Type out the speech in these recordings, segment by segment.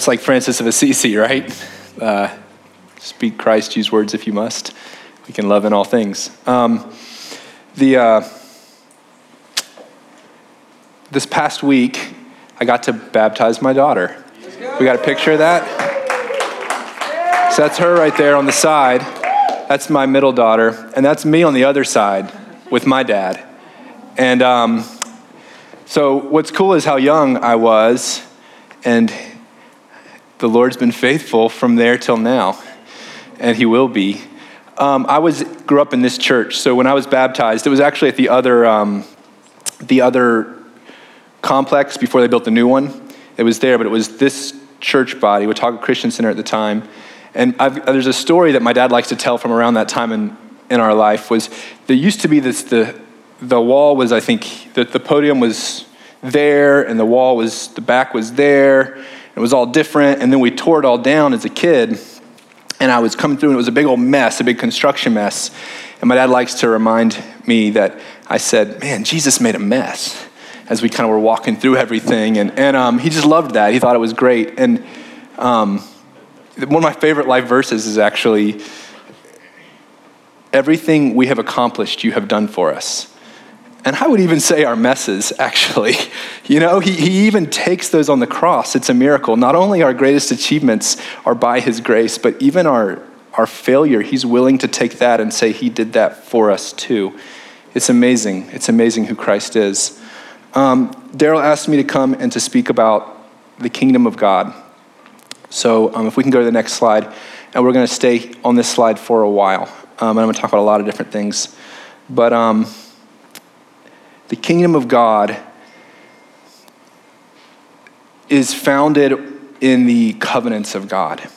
That's like Francis of Assisi, right? Uh, speak Christ, use words if you must. We can love in all things. Um, the, uh, this past week, I got to baptize my daughter. We got a picture of that? So that's her right there on the side. That's my middle daughter. And that's me on the other side with my dad. And um, so what's cool is how young I was. And the Lord's been faithful from there till now. And he will be. Um, I was grew up in this church, so when I was baptized, it was actually at the other um, the other complex before they built the new one. It was there, but it was this church body, Watauga Christian Center at the time. And I've, there's a story that my dad likes to tell from around that time in, in our life was there used to be this, the, the wall was, I think, the, the podium was there and the wall was, the back was there. It was all different. And then we tore it all down as a kid. And I was coming through and it was a big old mess, a big construction mess. And my dad likes to remind me that I said, man, Jesus made a mess as we kind of were walking through everything. And, and um, he just loved that. He thought it was great. And um, one of my favorite life verses is actually everything we have accomplished, you have done for us. And I would even say our messes, actually. You know, he, he even takes those on the cross. It's a miracle. Not only our greatest achievements are by his grace, but even our, our failure, he's willing to take that and say he did that for us too. It's amazing. It's amazing who Christ is. Um, Daryl asked me to come and to speak about the kingdom of God. So um, if we can go to the next slide, and we're going to stay on this slide for a while. Um, and I'm going to talk about a lot of different things. But um, the kingdom of God is founded in the covenants of God.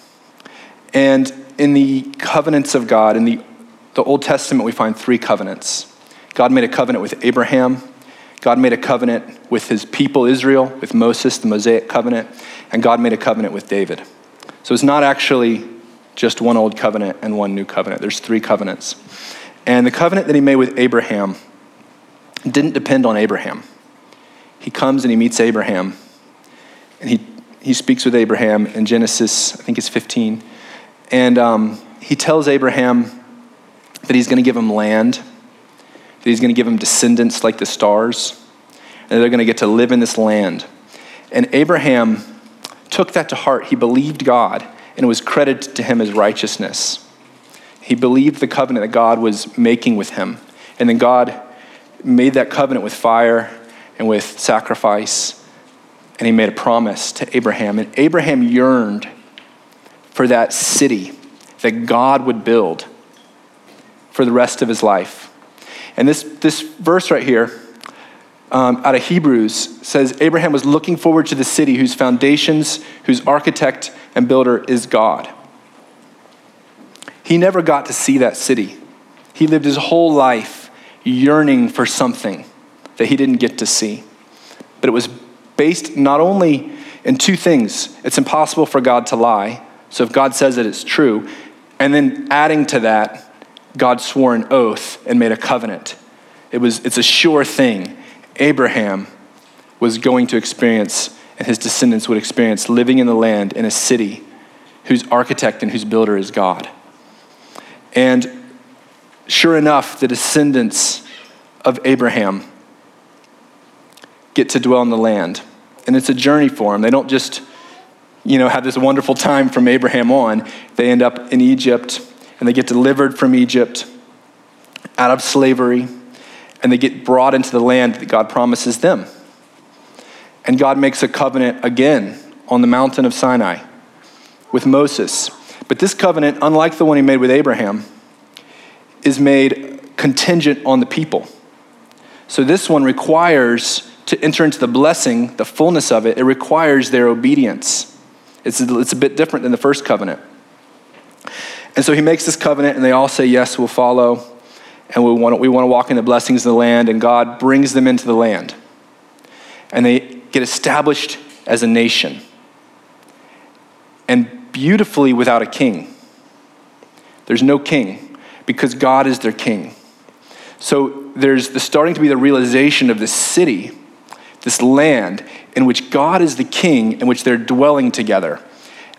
And in the covenants of God, in the, the Old Testament, we find three covenants. God made a covenant with Abraham, God made a covenant with his people Israel, with Moses, the Mosaic covenant, and God made a covenant with David. So it's not actually just one old covenant and one new covenant. There's three covenants. And the covenant that he made with Abraham didn't depend on Abraham. He comes and he meets Abraham, and he, he speaks with Abraham in Genesis, I think it's 15. And um, he tells Abraham that he's going to give him land that he's going to give him descendants like the stars, and they're going to get to live in this land. And Abraham took that to heart. He believed God, and it was credited to him as righteousness. He believed the covenant that God was making with him. And then God made that covenant with fire and with sacrifice, and he made a promise to Abraham. And Abraham yearned for that city that God would build for the rest of his life. And this, this verse right here, um, out of Hebrews, says Abraham was looking forward to the city whose foundations, whose architect and builder is God. He never got to see that city. He lived his whole life yearning for something that he didn't get to see. But it was based not only in two things it's impossible for God to lie, so if God says it, it's true. And then adding to that, God swore an oath and made a covenant. It was, it's a sure thing. Abraham was going to experience, and his descendants would experience, living in the land in a city whose architect and whose builder is God. And sure enough, the descendants of Abraham get to dwell in the land. And it's a journey for them. They don't just, you know, have this wonderful time from Abraham on. They end up in Egypt and they get delivered from Egypt out of slavery, and they get brought into the land that God promises them. And God makes a covenant again on the mountain of Sinai with Moses. But this covenant, unlike the one he made with Abraham, is made contingent on the people. So this one requires to enter into the blessing, the fullness of it, it requires their obedience. It's a, it's a bit different than the first covenant. And so he makes this covenant, and they all say, Yes, we'll follow. And we want, we want to walk in the blessings of the land, and God brings them into the land. And they get established as a nation. And beautifully without a king. There's no king because God is their king. So there's the starting to be the realization of this city this land in which God is the king, in which they're dwelling together,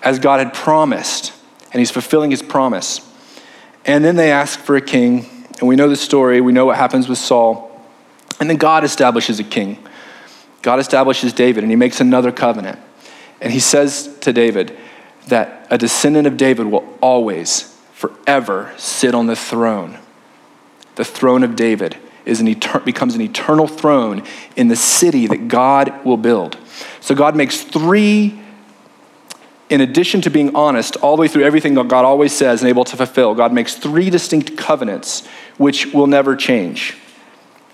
as God had promised, and he's fulfilling his promise. And then they ask for a king, and we know the story, we know what happens with Saul. And then God establishes a king. God establishes David, and he makes another covenant. And he says to David that a descendant of David will always, forever sit on the throne. The throne of David is an etern- becomes an eternal throne in the city that God will build. So God makes three, in addition to being honest, all the way through everything that God always says and able to fulfill, God makes three distinct covenants which will never change.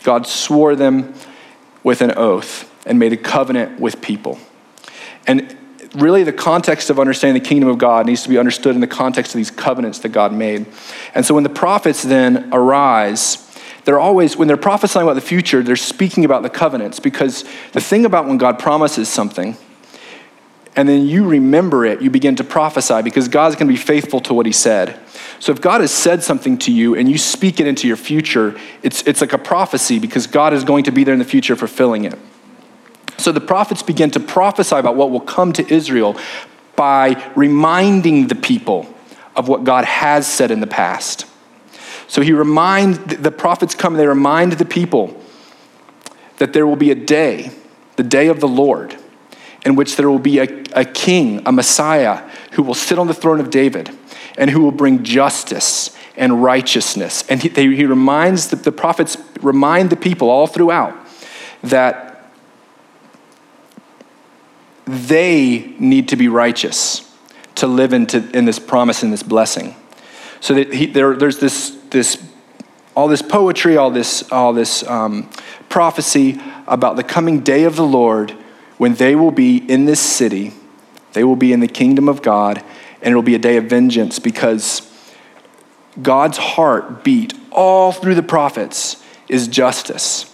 God swore them with an oath and made a covenant with people. And really, the context of understanding the kingdom of God needs to be understood in the context of these covenants that God made. And so when the prophets then arise, they're always, when they're prophesying about the future, they're speaking about the covenants because the thing about when God promises something, and then you remember it, you begin to prophesy because God's going to be faithful to what He said. So if God has said something to you and you speak it into your future, it's, it's like a prophecy because God is going to be there in the future fulfilling it. So the prophets begin to prophesy about what will come to Israel by reminding the people of what God has said in the past. So he reminds, the prophets come and they remind the people that there will be a day, the day of the Lord, in which there will be a, a king, a Messiah, who will sit on the throne of David and who will bring justice and righteousness. And he, they, he reminds, the, the prophets remind the people all throughout that they need to be righteous to live into, in this promise and this blessing. So that he, there, there's this this all this poetry, all this, all this um, prophecy about the coming day of the Lord when they will be in this city, they will be in the kingdom of God, and it'll be a day of vengeance because God's heart beat all through the prophets is justice.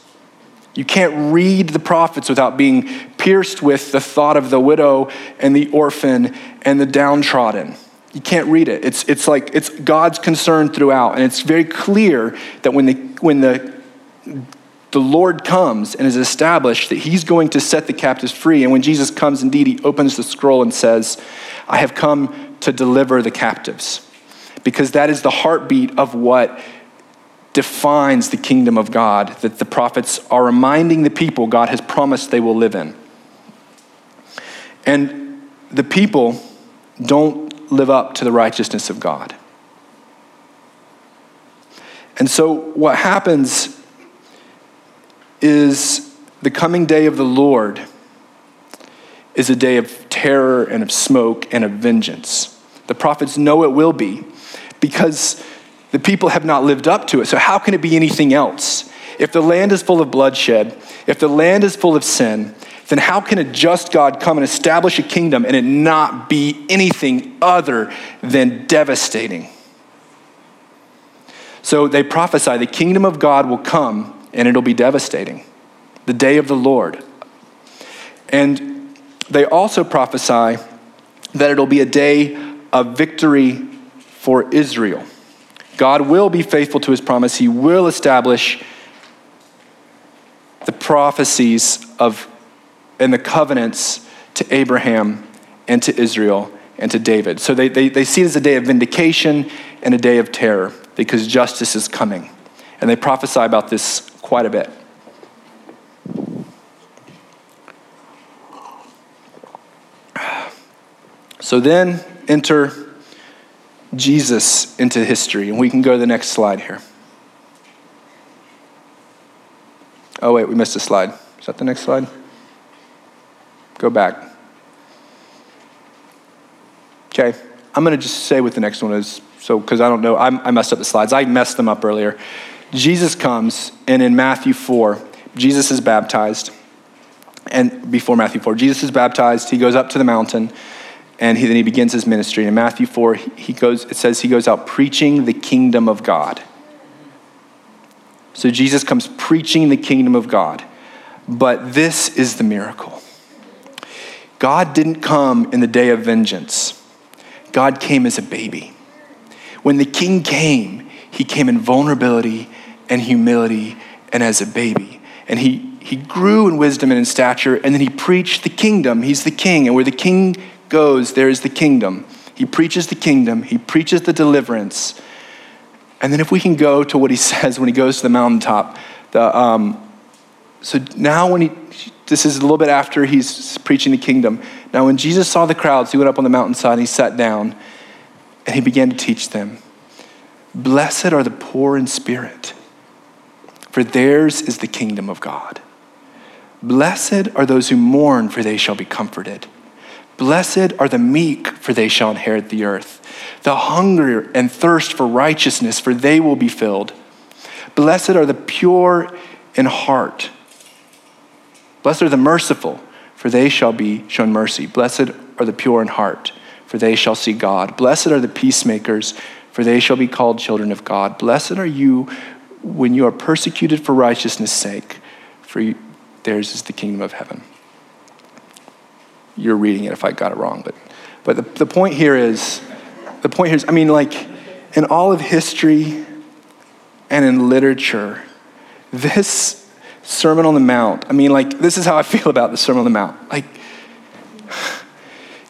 You can't read the prophets without being pierced with the thought of the widow and the orphan and the downtrodden. You can't read it. It's, it's like it's God's concern throughout. And it's very clear that when, the, when the, the Lord comes and is established, that he's going to set the captives free. And when Jesus comes, indeed, he opens the scroll and says, I have come to deliver the captives. Because that is the heartbeat of what defines the kingdom of God, that the prophets are reminding the people God has promised they will live in. And the people don't live up to the righteousness of God. And so, what happens is the coming day of the Lord is a day of terror and of smoke and of vengeance. The prophets know it will be because the people have not lived up to it. So, how can it be anything else? If the land is full of bloodshed, if the land is full of sin, then how can a just God come and establish a kingdom and it not be anything other than devastating? So they prophesy the kingdom of God will come and it'll be devastating. The day of the Lord. And they also prophesy that it'll be a day of victory for Israel. God will be faithful to his promise. He will establish the prophecies of and the covenants to Abraham and to Israel and to David. So they, they, they see it as a day of vindication and a day of terror because justice is coming. And they prophesy about this quite a bit. So then enter Jesus into history. And we can go to the next slide here. Oh, wait, we missed a slide. Is that the next slide? Go back. Okay, I'm going to just say what the next one is, so because I don't know, I'm, i messed up the slides. I messed them up earlier. Jesus comes, and in Matthew 4, Jesus is baptized. And before Matthew 4, Jesus is baptized. He goes up to the mountain, and he, then he begins his ministry. In Matthew 4, he goes, it says he goes out preaching the kingdom of God. So Jesus comes preaching the kingdom of God. But this is the miracle. God didn't come in the day of vengeance, God came as a baby. When the king came, he came in vulnerability and humility and as a baby. And he, he grew in wisdom and in stature, and then he preached the kingdom. He's the king, and where the king goes, there is the kingdom. He preaches the kingdom, he preaches the deliverance. And then if we can go to what he says when he goes to the mountaintop, the, um, so now when he, this is a little bit after he's preaching the kingdom. Now when Jesus saw the crowds, he went up on the mountainside and he sat down and he began to teach them. Blessed are the poor in spirit, for theirs is the kingdom of God. Blessed are those who mourn, for they shall be comforted. Blessed are the meek, for they shall inherit the earth. The hunger and thirst for righteousness, for they will be filled. Blessed are the pure in heart. Blessed are the merciful, for they shall be shown mercy. Blessed are the pure in heart, for they shall see God. Blessed are the peacemakers, for they shall be called children of God. Blessed are you when you are persecuted for righteousness' sake, for theirs is the kingdom of heaven you're reading it if I got it wrong. But, but the, the point here is, the point here is, I mean, like, in all of history and in literature, this Sermon on the Mount, I mean, like, this is how I feel about the Sermon on the Mount. Like,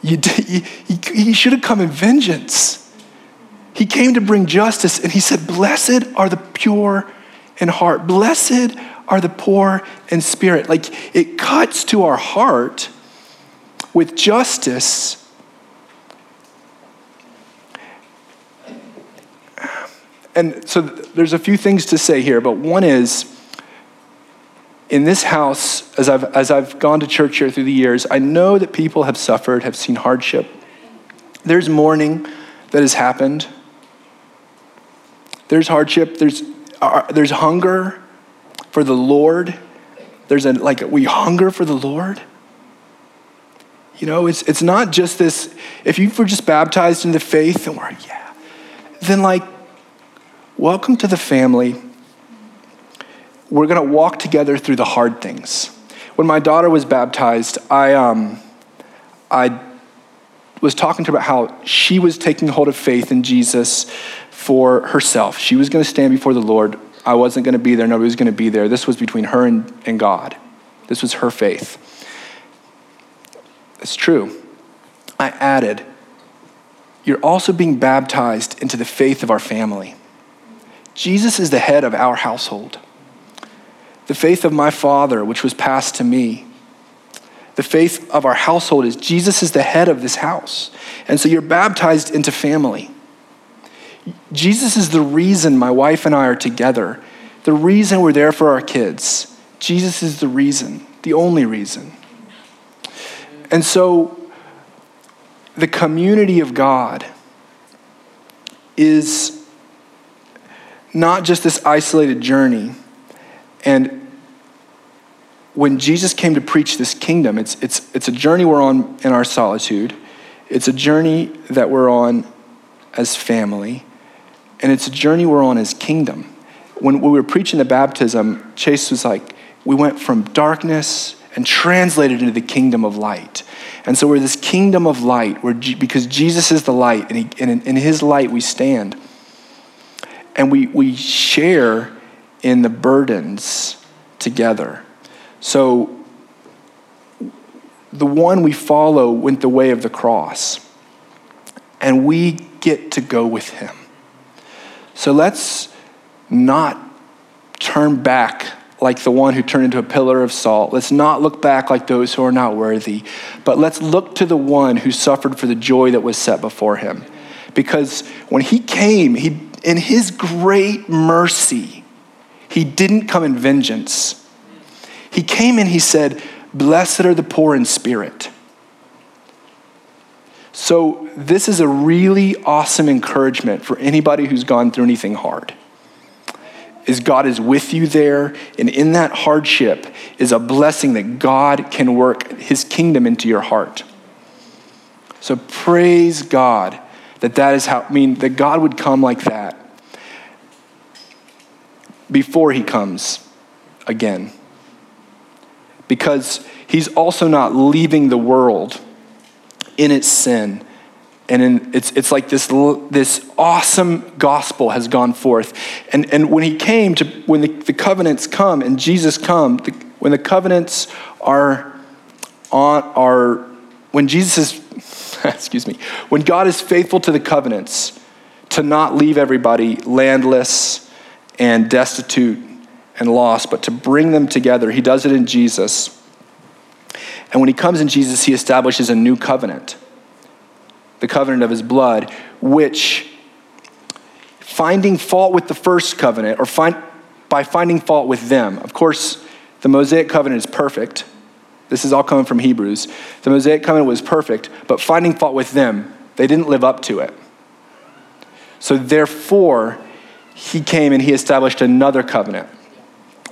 you, you, he should have come in vengeance. He came to bring justice, and he said, Blessed are the pure in heart. Blessed are the poor in spirit. Like, it cuts to our heart with justice, and so there's a few things to say here, but one is in this house, as I've, as I've gone to church here through the years, I know that people have suffered, have seen hardship. There's mourning that has happened. There's hardship. There's, uh, there's hunger for the Lord. There's a, like, we hunger for the Lord. You know, it's, it's not just this, if you were just baptized into faith and we're, yeah, then like, welcome to the family. We're going to walk together through the hard things. When my daughter was baptized, I, um, I was talking to her about how she was taking hold of faith in Jesus for herself. She was going to stand before the Lord. I wasn't going to be there. Nobody was going to be there. This was between her and, and God. This was her faith. It's true. I added, You're also being baptized into the faith of our family. Jesus is the head of our household. The faith of my father, which was passed to me. The faith of our household is Jesus is the head of this house. And so you're baptized into family. Jesus is the reason my wife and I are together, the reason we're there for our kids. Jesus is the reason, the only reason. And so the community of God is not just this isolated journey. And when Jesus came to preach this kingdom, it's, it's, it's a journey we're on in our solitude, it's a journey that we're on as family, and it's a journey we're on as kingdom. When we were preaching the baptism, Chase was like, we went from darkness and translated into the kingdom of light. And so we're this kingdom of light, where, because Jesus is the light, and, he, and in, in his light we stand. And we, we share in the burdens together. So the one we follow went the way of the cross, and we get to go with him. So let's not turn back like the one who turned into a pillar of salt. Let's not look back like those who are not worthy, but let's look to the one who suffered for the joy that was set before him. Because when he came, he, in his great mercy, he didn't come in vengeance. He came and he said, Blessed are the poor in spirit. So, this is a really awesome encouragement for anybody who's gone through anything hard is God is with you there. And in that hardship is a blessing that God can work his kingdom into your heart. So praise God that that is how, I mean, that God would come like that before he comes again. Because he's also not leaving the world in its sin and in, it's, it's like this, this awesome gospel has gone forth. And, and when he came to, when the, the covenants come and Jesus come, the, When the covenants are on are when Jesus is excuse me, when God is faithful to the covenants to not leave everybody landless and destitute and lost, but to bring them together. He does it in Jesus. And when he comes in Jesus, he establishes a new covenant, the covenant of his blood, which finding fault with the first covenant, or find, by finding fault with them. Of course, the Mosaic covenant is perfect. This is all coming from Hebrews. The Mosaic covenant was perfect, but finding fault with them, they didn't live up to it. So therefore, he came and he established another covenant,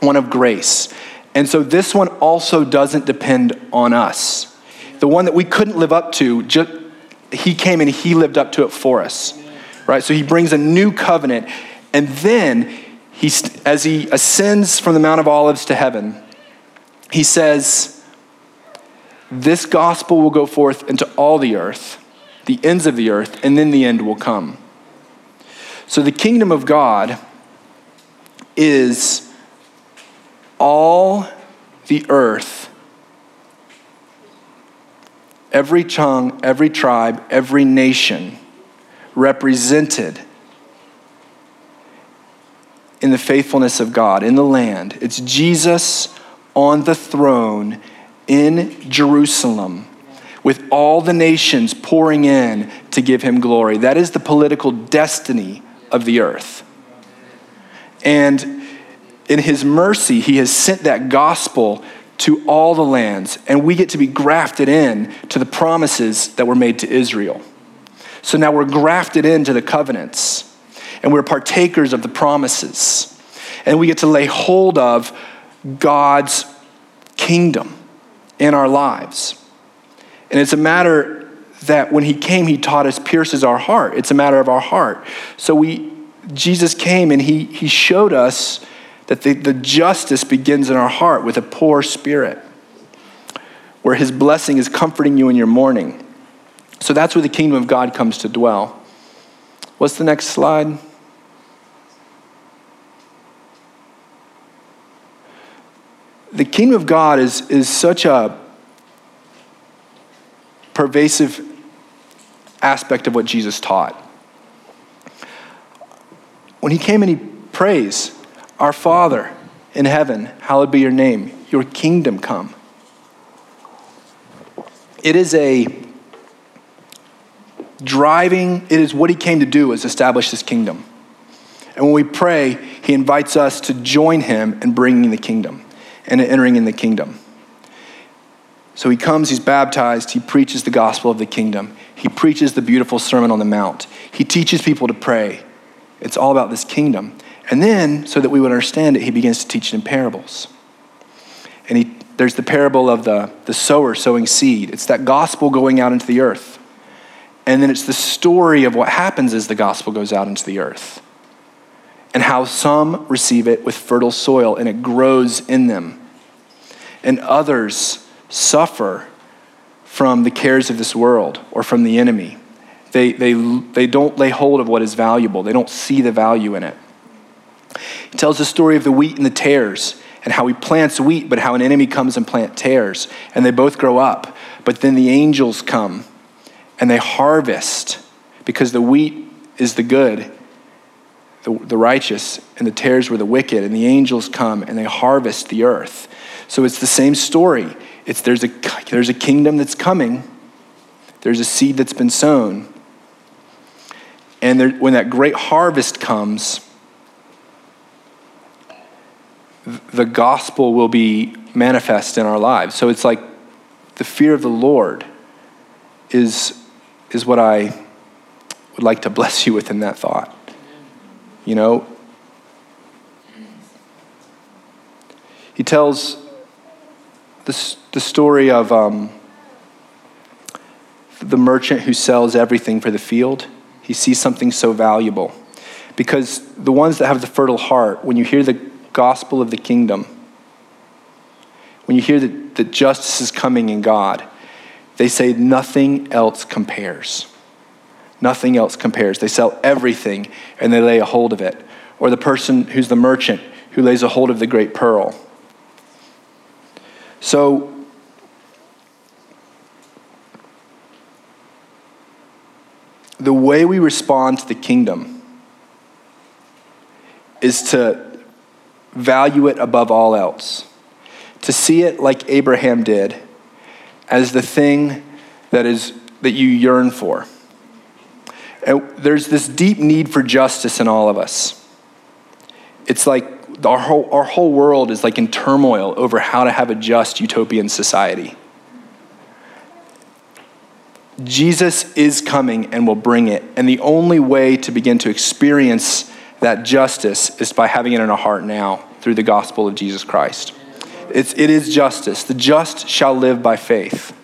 one of grace. And so this one also doesn't depend on us. The one that we couldn't live up to, just, he came and he lived up to it for us. Right? So he brings a new covenant. And then, he, as he ascends from the Mount of Olives to heaven, he says, This gospel will go forth into all the earth, the ends of the earth, and then the end will come. So the kingdom of God is all the earth, every tongue, every tribe, every nation represented in the faithfulness of God, in the land. It's Jesus on the throne in Jerusalem with all the nations pouring in to give him glory. That is the political destiny of the earth. And in his mercy, he has sent that gospel to all the lands, and we get to be grafted in to the promises that were made to Israel. So now we're grafted into the covenants, and we're partakers of the promises, and we get to lay hold of God's kingdom in our lives. And it's a matter that when he came, he taught us pierces our heart. It's a matter of our heart. So we, Jesus came and he, he showed us that the, the justice begins in our heart with a poor spirit, where his blessing is comforting you in your mourning. So that's where the kingdom of God comes to dwell. What's the next slide? The kingdom of God is, is such a pervasive aspect of what Jesus taught. When he came and he prays, Our Father in heaven, hallowed be your name, your kingdom come. It is a driving, it is what he came to do, is establish this kingdom. And when we pray, he invites us to join him in bringing the kingdom and entering in the kingdom. So he comes, he's baptized, he preaches the gospel of the kingdom. He preaches the beautiful Sermon on the Mount. He teaches people to pray. It's all about this kingdom. And then, so that we would understand it, he begins to teach it in parables. And he, there's the parable of the, the sower sowing seed. It's that gospel going out into the earth. And then it's the story of what happens as the gospel goes out into the earth. And how some receive it with fertile soil and it grows in them. And others suffer from the cares of this world or from the enemy. They, they, they don't lay hold of what is valuable, they don't see the value in it. He tells the story of the wheat and the tares and how he plants wheat, but how an enemy comes and plant tares, and they both grow up. But then the angels come and they harvest because the wheat is the good, the, the righteous, and the tares were the wicked, and the angels come and they harvest the earth. So it's the same story. It's there's a there's a kingdom that's coming. There's a seed that's been sown. And there, when that great harvest comes, the gospel will be manifest in our lives. So it's like the fear of the Lord is, is what I would like to bless you with in that thought. You know, he tells the, the story of um, the merchant who sells everything for the field. He sees something so valuable. Because the ones that have the fertile heart, when you hear the gospel of the kingdom, when you hear that, that justice is coming in God, they say nothing else compares. Nothing else compares. They sell everything and they lay a hold of it. Or the person who's the merchant who lays a hold of the great pearl. So, the way we respond to the kingdom is to value it above all else, to see it like Abraham did as the thing that is that you yearn for. And there's this deep need for justice in all of us. It's like our whole, our whole world is like in turmoil over how to have a just utopian society. Jesus is coming and will bring it. And the only way to begin to experience that justice is by having it in our heart now through the gospel of Jesus Christ. It's, it is justice. The just shall live by faith.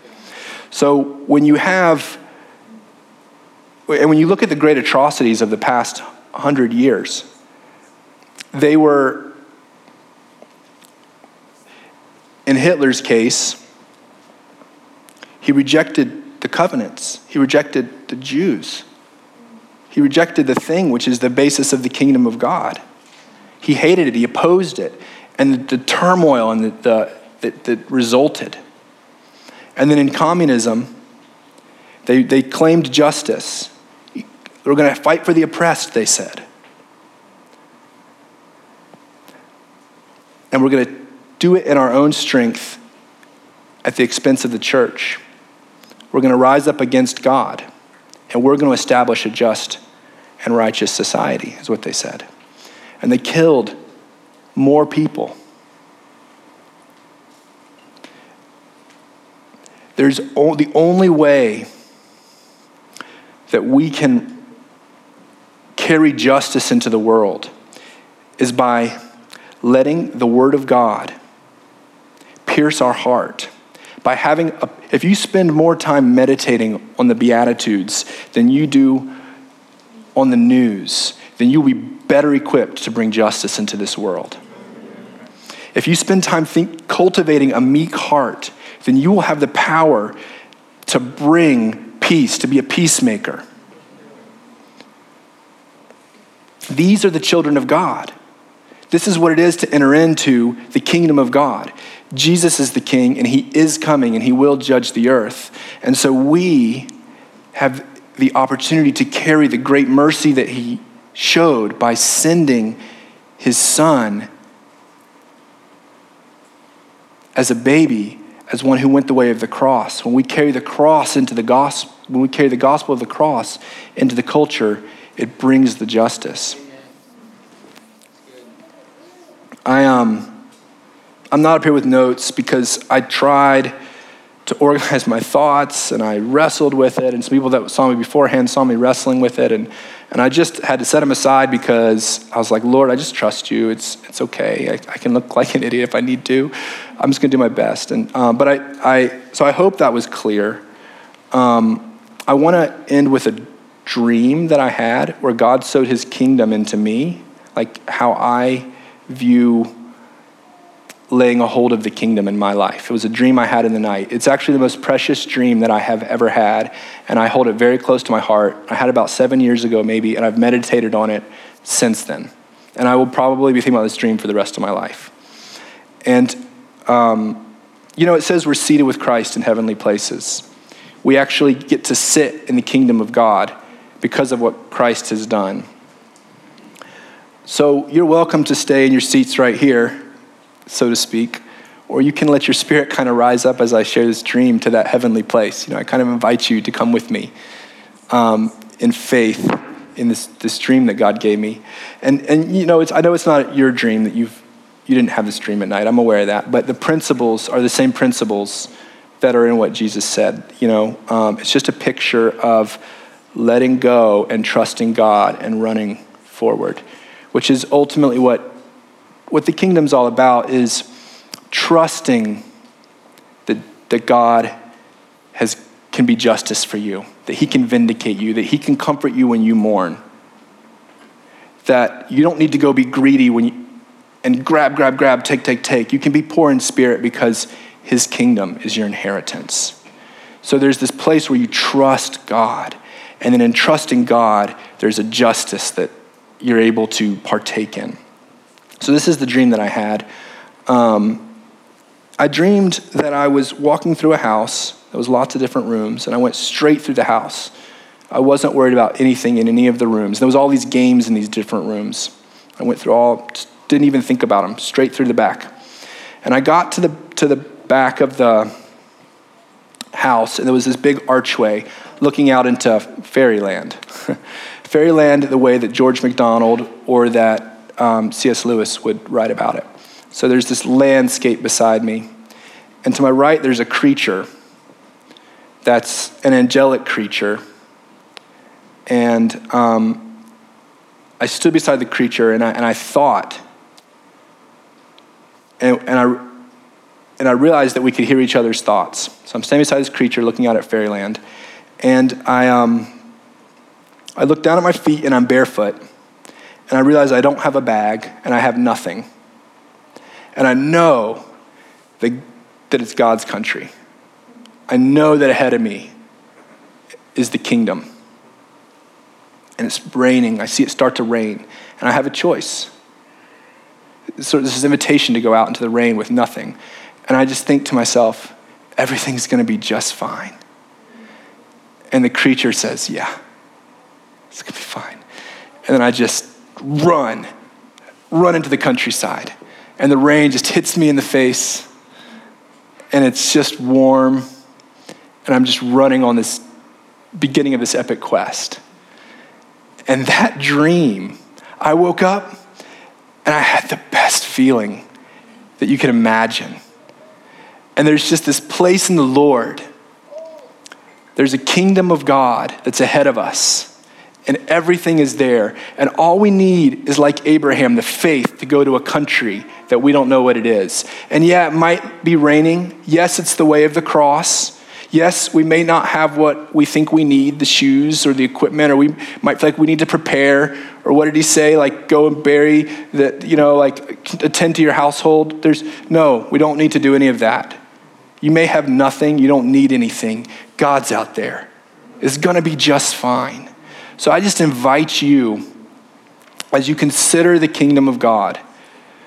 So when you have, and when you look at the great atrocities of the past hundred years, they were, in Hitler's case, he rejected the covenants, he rejected the Jews, he rejected the thing which is the basis of the kingdom of God. He hated it, he opposed it, and the, the turmoil and the, the, that, that resulted. And then in communism, they, they claimed justice. We're going to fight for the oppressed, they said. And we're going to do it in our own strength at the expense of the church. We're going to rise up against God, and we're going to establish a just and righteous society, is what they said. And they killed more people. There's the only way that we can carry justice into the world is by letting the Word of God pierce our heart. By having, a, if you spend more time meditating on the Beatitudes than you do on the news, then you'll be better equipped to bring justice into this world. If you spend time think, cultivating a meek heart, then you will have the power to bring peace, to be a peacemaker. These are the children of God. This is what it is to enter into the kingdom of God. Jesus is the king, and he is coming, and he will judge the earth. And so we have the opportunity to carry the great mercy that he showed by sending his son as a baby, as one who went the way of the cross. When we carry the cross into the gospel, when we carry the gospel of the cross into the culture, it brings the justice. I um, I'm not up here with notes because I tried to organize my thoughts and I wrestled with it. And some people that saw me beforehand saw me wrestling with it. And, and I just had to set them aside because I was like, Lord, I just trust you. It's, it's okay. I, I can look like an idiot if I need to. I'm just going to do my best. And, um, but I, I, so I hope that was clear. Um, I want to end with a dream that I had where God sowed his kingdom into me, like how I view laying a hold of the kingdom in my life. It was a dream I had in the night. It's actually the most precious dream that I have ever had, and I hold it very close to my heart. I had about seven years ago, maybe, and I've meditated on it since then. And I will probably be thinking about this dream for the rest of my life. And, um, you know, it says we're seated with Christ in heavenly places. We actually get to sit in the kingdom of God because of what Christ has done. So you're welcome to stay in your seats right here so to speak, or you can let your spirit kind of rise up as I share this dream to that heavenly place. You know, I kind of invite you to come with me um, in faith in this, this dream that God gave me. And, and you know, it's, I know it's not your dream that you've, you didn't have this dream at night. I'm aware of that. But the principles are the same principles that are in what Jesus said. You know, um, it's just a picture of letting go and trusting God and running forward, which is ultimately what what the kingdom's all about is trusting that, that God has, can be justice for you, that He can vindicate you, that He can comfort you when you mourn, that you don't need to go be greedy when you, and grab, grab, grab, take, take, take. You can be poor in spirit because His kingdom is your inheritance. So there's this place where you trust God. And then in trusting God, there's a justice that you're able to partake in. So, this is the dream that I had. Um, I dreamed that I was walking through a house. There was lots of different rooms, and I went straight through the house. I wasn't worried about anything in any of the rooms. There was all these games in these different rooms. I went through all, didn't even think about them, straight through the back. And I got to the, to the back of the house, and there was this big archway looking out into fairyland. fairyland, the way that George MacDonald or that um, C.S. Lewis would write about it. So there's this landscape beside me. And to my right, there's a creature that's an angelic creature and um, I stood beside the creature and I, and I thought, and, and, I, and I realized that we could hear each other's thoughts. So I'm standing beside this creature looking out at fairyland. And I, um, I look down at my feet and I'm barefoot. And I realize I don't have a bag and I have nothing. And I know that, that it's God's country. I know that ahead of me is the kingdom and it's raining. I see it start to rain, and I have a choice. So this is an invitation to go out into the rain with nothing. And I just think to myself, everything's going to be just fine. And the creature says, yeah, it's to be fine. And then I just run, run into the countryside. And the rain just hits me in the face. And it's just warm. And I'm just running on this beginning of this epic quest. And that dream, I woke up and I had the best feeling that you can imagine. And there's just this place in the Lord. There's a kingdom of God that's ahead of us, and everything is there. And all we need is, like Abraham, the faith to go to a country that we don't know what it is. And yeah, it might be raining. Yes, it's the way of the cross. Yes, we may not have what we think we need the shoes or the equipment, or we might feel like we need to prepare. Or what did he say? Like, go and bury the, you know, like attend to your household. There's no, we don't need to do any of that. You may have nothing, you don't need anything. God's out there. It's gonna be just fine. So I just invite you, as you consider the kingdom of God,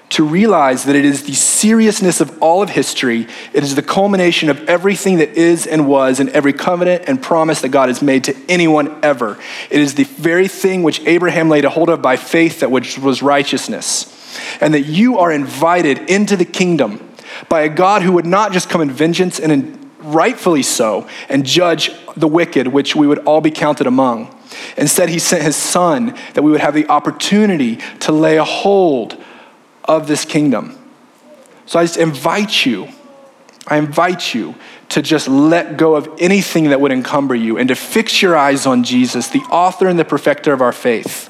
to realize that it is the seriousness of all of history. It is the culmination of everything that is and was, and every covenant and promise that God has made to anyone ever. It is the very thing which Abraham laid a hold of by faith, that which was righteousness. And that you are invited into the kingdom by a God who would not just come in vengeance and in, rightfully so and judge the wicked, which we would all be counted among. Instead, he sent his son that we would have the opportunity to lay a hold of this kingdom. So I just invite you, I invite you to just let go of anything that would encumber you and to fix your eyes on Jesus, the author and the perfecter of our faith,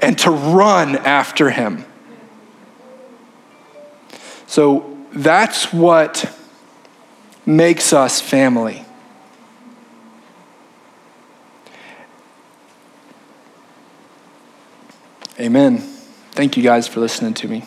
and to run after him. So that's what makes us family. Amen. Thank you guys for listening to me.